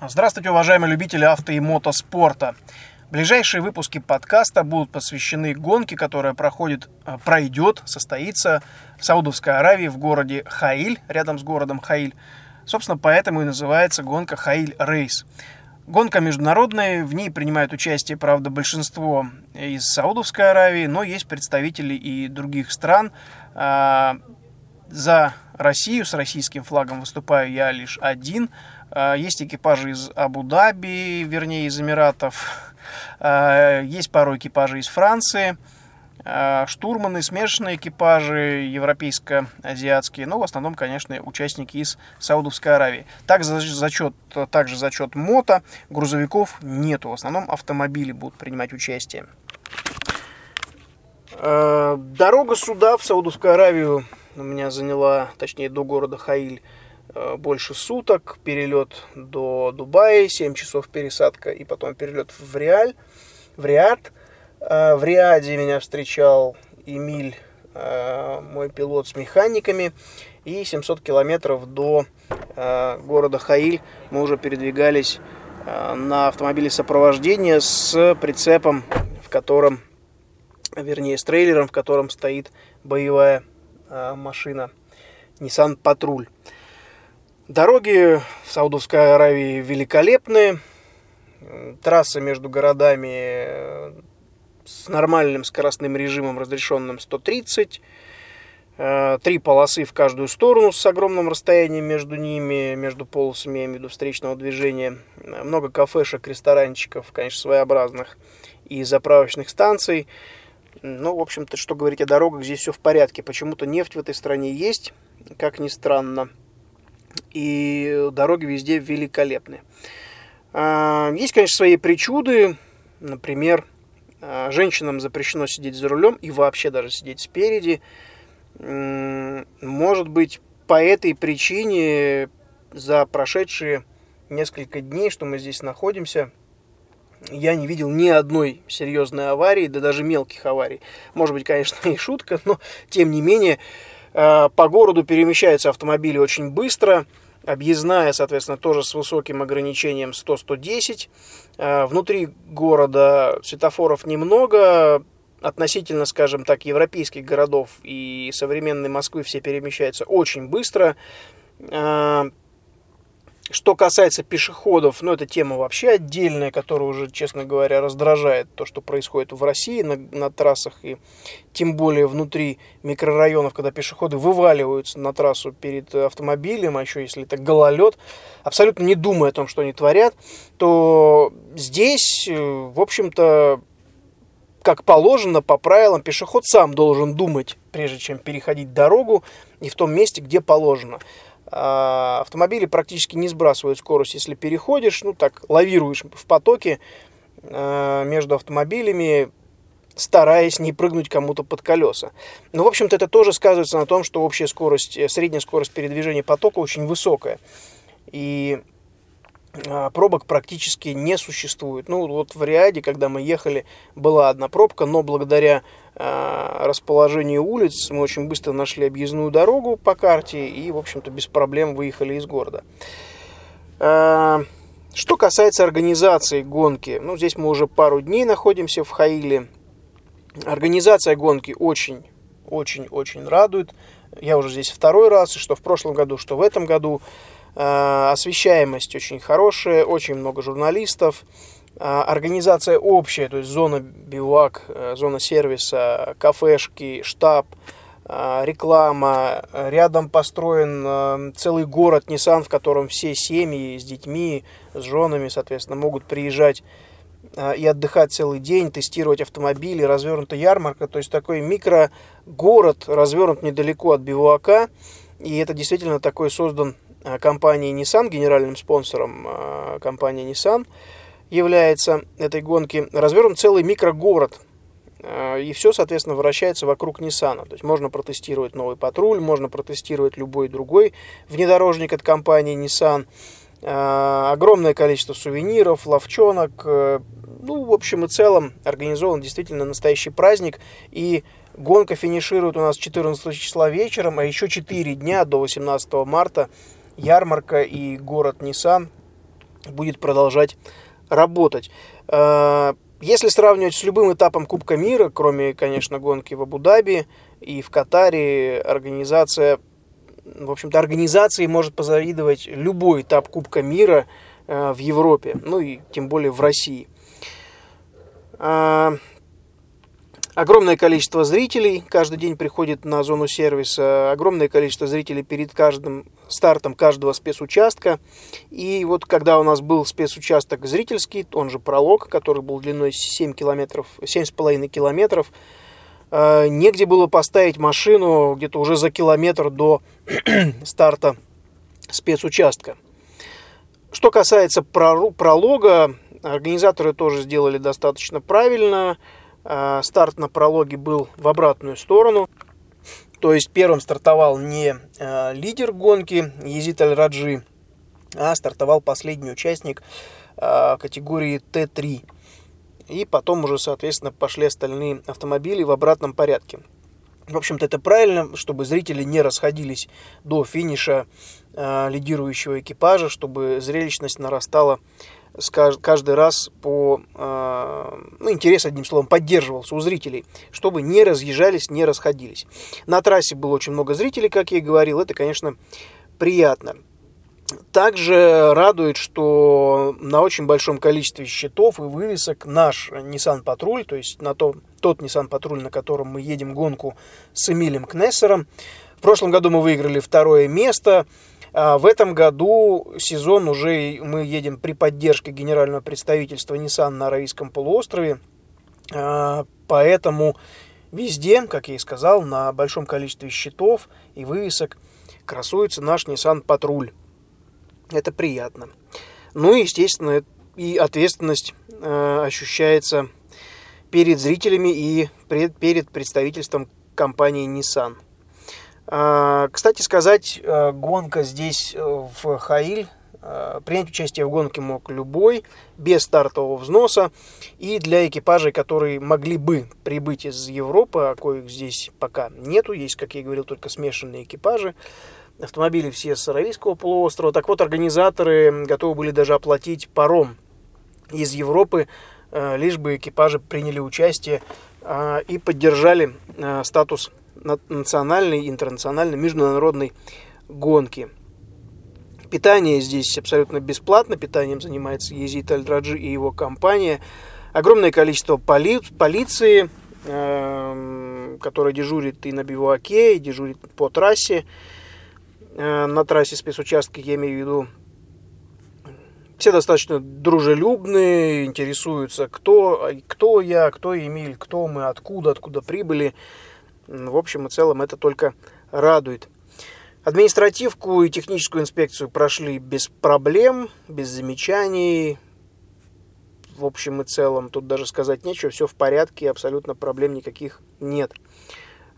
Здравствуйте, уважаемые любители авто и мотоспорта. Ближайшие выпуски подкаста будут посвящены гонке, которая проходит, э, пройдет, состоится в Саудовской Аравии в городе Хаиль, рядом с городом Хаиль. Собственно, поэтому и называется гонка Хаиль Рейс. Гонка международная, в ней принимают участие, правда, большинство из Саудовской Аравии, но есть представители и других стран. А, за Россию с российским флагом выступаю я лишь один – есть экипажи из Абу-Даби, вернее, из Эмиратов. А, есть пару экипажей из Франции. А, штурманы, смешанные экипажи, европейско-азиатские. Но в основном, конечно, участники из Саудовской Аравии. Также зачет, также зачет мото. Грузовиков нету. В основном автомобили будут принимать участие. Дорога сюда, в Саудовскую Аравию, у меня заняла, точнее, до города Хаиль, Э, больше суток, перелет до Дубая, 7 часов пересадка и потом перелет в Реаль, в Риад. Э, в Риаде меня встречал Эмиль, э, мой пилот с механиками, и 700 километров до города Хаиль мы уже передвигались на автомобиле сопровождения с прицепом, в котором, вернее, с трейлером, в котором стоит боевая машина Nissan Патруль. Дороги в Саудовской Аравии великолепные. Трасса между городами э, с нормальным скоростным режимом, разрешенным 130. Э, три полосы в каждую сторону с огромным расстоянием между ними, между полосами, я имею в виду встречного движения. Много кафешек, ресторанчиков, конечно, своеобразных и заправочных станций. Ну, в общем-то, что говорить о дорогах, здесь все в порядке. Почему-то нефть в этой стране есть, как ни странно и дороги везде великолепны. А, есть, конечно, свои причуды. Например, а, женщинам запрещено сидеть за рулем и вообще даже сидеть спереди. Может быть, по этой причине за прошедшие несколько дней, что мы здесь находимся, я не видел ни одной серьезной аварии, да даже мелких аварий. Может быть, конечно, и шутка, но тем не менее, по городу перемещаются автомобили очень быстро. Объездная, соответственно, тоже с высоким ограничением 100-110. Э, внутри города светофоров немного. Относительно, скажем так, европейских городов и современной Москвы все перемещаются очень быстро. Что касается пешеходов, ну, это тема вообще отдельная, которая уже, честно говоря, раздражает то, что происходит в России на, на трассах и тем более внутри микрорайонов, когда пешеходы вываливаются на трассу перед автомобилем, а еще если это гололед, абсолютно не думая о том, что они творят, то здесь, э, в общем-то, как положено, по правилам, пешеход сам должен думать, прежде чем переходить дорогу, и в том месте, где положено. А, автомобили практически не сбрасывают скорость, если переходишь, ну так, лавируешь в потоке а, между автомобилями, стараясь не прыгнуть кому-то под колеса. Но, в общем-то, это тоже сказывается на том, что общая скорость, э, средняя скорость передвижения потока очень высокая. И а, пробок практически не существует. Ну, вот в Риаде, когда мы ехали, была одна пробка, но благодаря э, расположению улиц мы очень быстро нашли объездную дорогу по карте и, в общем-то, без проблем выехали из города. Э, что касается организации гонки, ну, здесь мы уже пару дней находимся в Хаиле. Организация гонки очень, очень, очень радует. Я уже здесь второй раз, что в прошлом году, что в этом году. Э, освещаемость очень хорошая, очень много журналистов. Э, организация общая, то есть зона бивак, э, зона сервиса, кафешки, штаб, реклама. Рядом построен целый город Nissan, в котором все семьи с детьми, с женами, соответственно, могут приезжать и отдыхать целый день, тестировать автомобили, развернута ярмарка. То есть такой микрогород развернут недалеко от бивуака. И это действительно такой создан Э, компании Nissan, генеральным спонсором э, компании Nissan является этой гонки, развернут целый микрогород. Э, и все, соответственно, вращается вокруг Nissan. То есть можно протестировать новый патруль, можно протестировать любой другой внедорожник от компании Nissan. Огромное количество сувениров, ловчонок. Ну, в общем и целом, организован действительно настоящий праздник. И гонка финиширует у нас 14 числа вечером, а еще 4 дня до 18 марта ярмарка и город Нисан будет продолжать работать. Э, если сравнивать с любым этапом Кубка мира, кроме, конечно, гонки в Абу-Даби и в Катаре, организация, в общем-то, организации может позавидовать любой этап Кубка мира э, в Европе, ну и тем более в России. Огромное количество зрителей каждый день приходит на зону сервиса, огромное количество зрителей перед каждым стартом каждого спецучастка. И вот когда у нас был спецучасток зрительский, он же пролог, который был длиной 7 километров, 7,5 километров, э, негде было поставить машину где-то уже за километр до старта спецучастка. Что касается пролога, организаторы тоже сделали достаточно правильно – старт на прологе был в обратную сторону. То есть первым стартовал не а, лидер гонки Езид Аль-Раджи, а стартовал последний участник а, категории Т3. И потом уже, соответственно, пошли остальные автомобили в обратном порядке. В общем-то, это правильно, чтобы зрители не расходились до финиша э, лидирующего экипажа, чтобы зрелищность нарастала каждый раз по э, ну, интерес, одним словом, поддерживался у зрителей, чтобы не разъезжались, не расходились. На трассе было очень много зрителей, как я и говорил, это, конечно, приятно. Также радует, что на очень большом количестве счетов и вывесок наш Nissan Патруль, то есть на то, тот Nissan Патруль, на котором мы едем гонку с Эмилем Кнессером. В прошлом году мы выиграли второе место. А в этом году сезон уже мы едем при поддержке генерального представительства Nissan на Аравийском полуострове. А, поэтому везде, как я и сказал, на большом количестве щитов и вывесок красуется наш Nissan Патруль. Это приятно. Ну и, естественно, и ответственность э, ощущается перед зрителями и перед представительством компании Nissan. А, кстати сказать, э, гонка здесь э, в Хаиль. Э, принять участие в гонке мог любой, без стартового взноса. И для экипажей, которые могли бы прибыть из Европы, а коих здесь пока нету, есть, как я говорил, только смешанные экипажи, автомобили все с Аравийского полуострова. Так вот, организаторы готовы были даже оплатить паром из Европы, лишь бы экипажи приняли участие и поддержали статус национальной, интернациональной, международной гонки. Питание здесь абсолютно бесплатно. Питанием занимается Езид Аль-Драджи и его компания. Огромное количество поли полиции, э которая дежурит и на бивуаке, и дежурит по трассе. Э на трассе спецучастка, я имею в виду. Все достаточно дружелюбные, интересуются, кто, кто я, кто Эмиль, кто мы, откуда, откуда прибыли. В общем и целом это только радует. Административку и техническую инспекцию прошли без проблем, без замечаний. В общем и целом тут даже сказать нечего, все в порядке, абсолютно проблем никаких нет.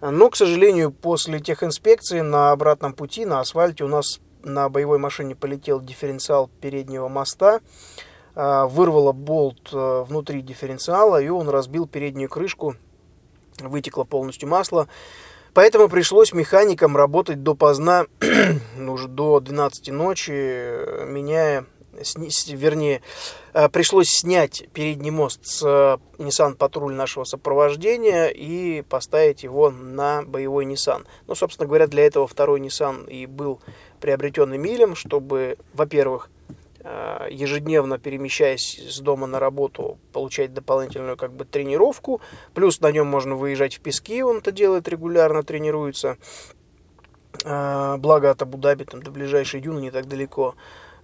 Но, к сожалению, после тех инспекций на обратном пути на асфальте у нас на боевой машине полетел дифференциал переднего моста, а, вырвало болт э, внутри дифференциала, и он разбил переднюю крышку вытекло полностью масло. Поэтому пришлось механикам работать допоздна, ну, уже до 12 ночи, меняя, вернее, э, пришлось снять передний мост с Nissan Патруль нашего сопровождения и поставить его на боевой Nissan. Ну, собственно говоря, для этого второй Nissan и был приобретен Эмилем, чтобы, во-первых, Э, ежедневно перемещаясь с дома на работу, получать дополнительную как бы тренировку. Плюс на нем можно выезжать в пески, он это делает регулярно, тренируется. Э, благо от Абу-Даби там до ближайшей дюны не так далеко.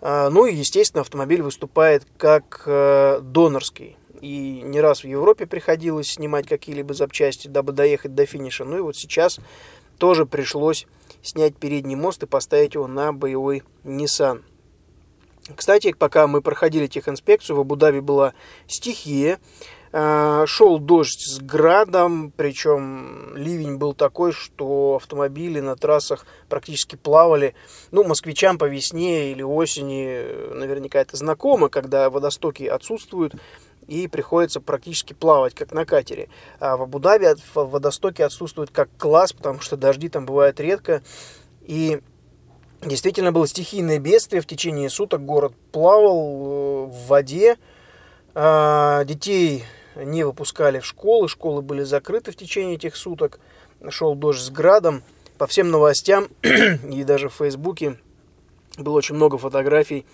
Э, ну и, естественно, автомобиль выступает как донорский. И не раз в Европе приходилось снимать какие-либо запчасти, дабы доехать до финиша. Ну и вот сейчас тоже пришлось снять передний мост и поставить его на боевой Nissan. Кстати, пока мы проходили техинспекцию, в Абу-Даби была стихия, а, шел дождь с градом, причем ливень был такой, что автомобили на трассах практически плавали. Ну, москвичам по весне или осени наверняка это знакомо, когда водостоки отсутствуют и приходится практически плавать, как на катере. А в Абу-Даби водостоки отсутствуют как класс, потому что дожди там бывают редко. И Действительно было стихийное бедствие. В течение суток город плавал в воде. А, детей не выпускали в школы. Школы были закрыты в течение этих суток. Шел дождь с градом. По всем новостям и даже в Фейсбуке было очень много фотографий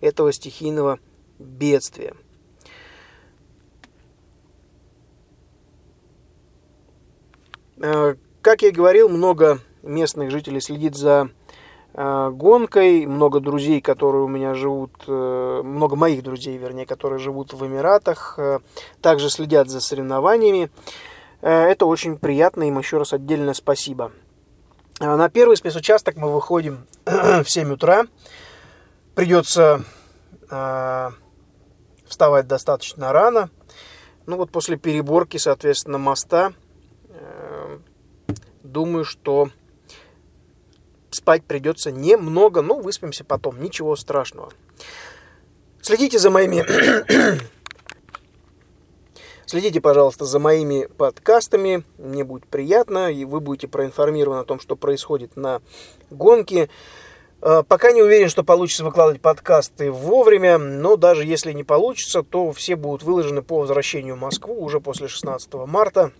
этого стихийного бедствия. А, как я и говорил, много местных жителей следит за э, гонкой, много друзей, которые у меня живут, э, много моих друзей, вернее, которые живут в Эмиратах, э, также следят за соревнованиями. Э, это очень приятно, им еще раз отдельное спасибо. Э, на первый спецучасток мы выходим в 7 утра. Придется э, вставать достаточно рано. Ну вот после переборки, соответственно, моста, э, думаю, что спать придется немного, но выспимся потом, ничего страшного. Следите за моими... Следите, пожалуйста, за моими подкастами, мне будет приятно, и вы будете проинформированы о том, что происходит на гонке. А, пока не уверен, что получится выкладывать подкасты вовремя, но даже если не получится, то все будут выложены по возвращению в Москву уже после 16 марта,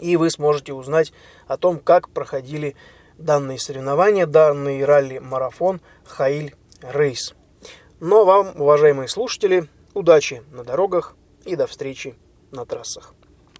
и вы сможете узнать о том, как проходили данные соревнования, данный ралли-марафон Хаиль Рейс. Но вам, уважаемые слушатели, удачи на дорогах и до встречи на трассах.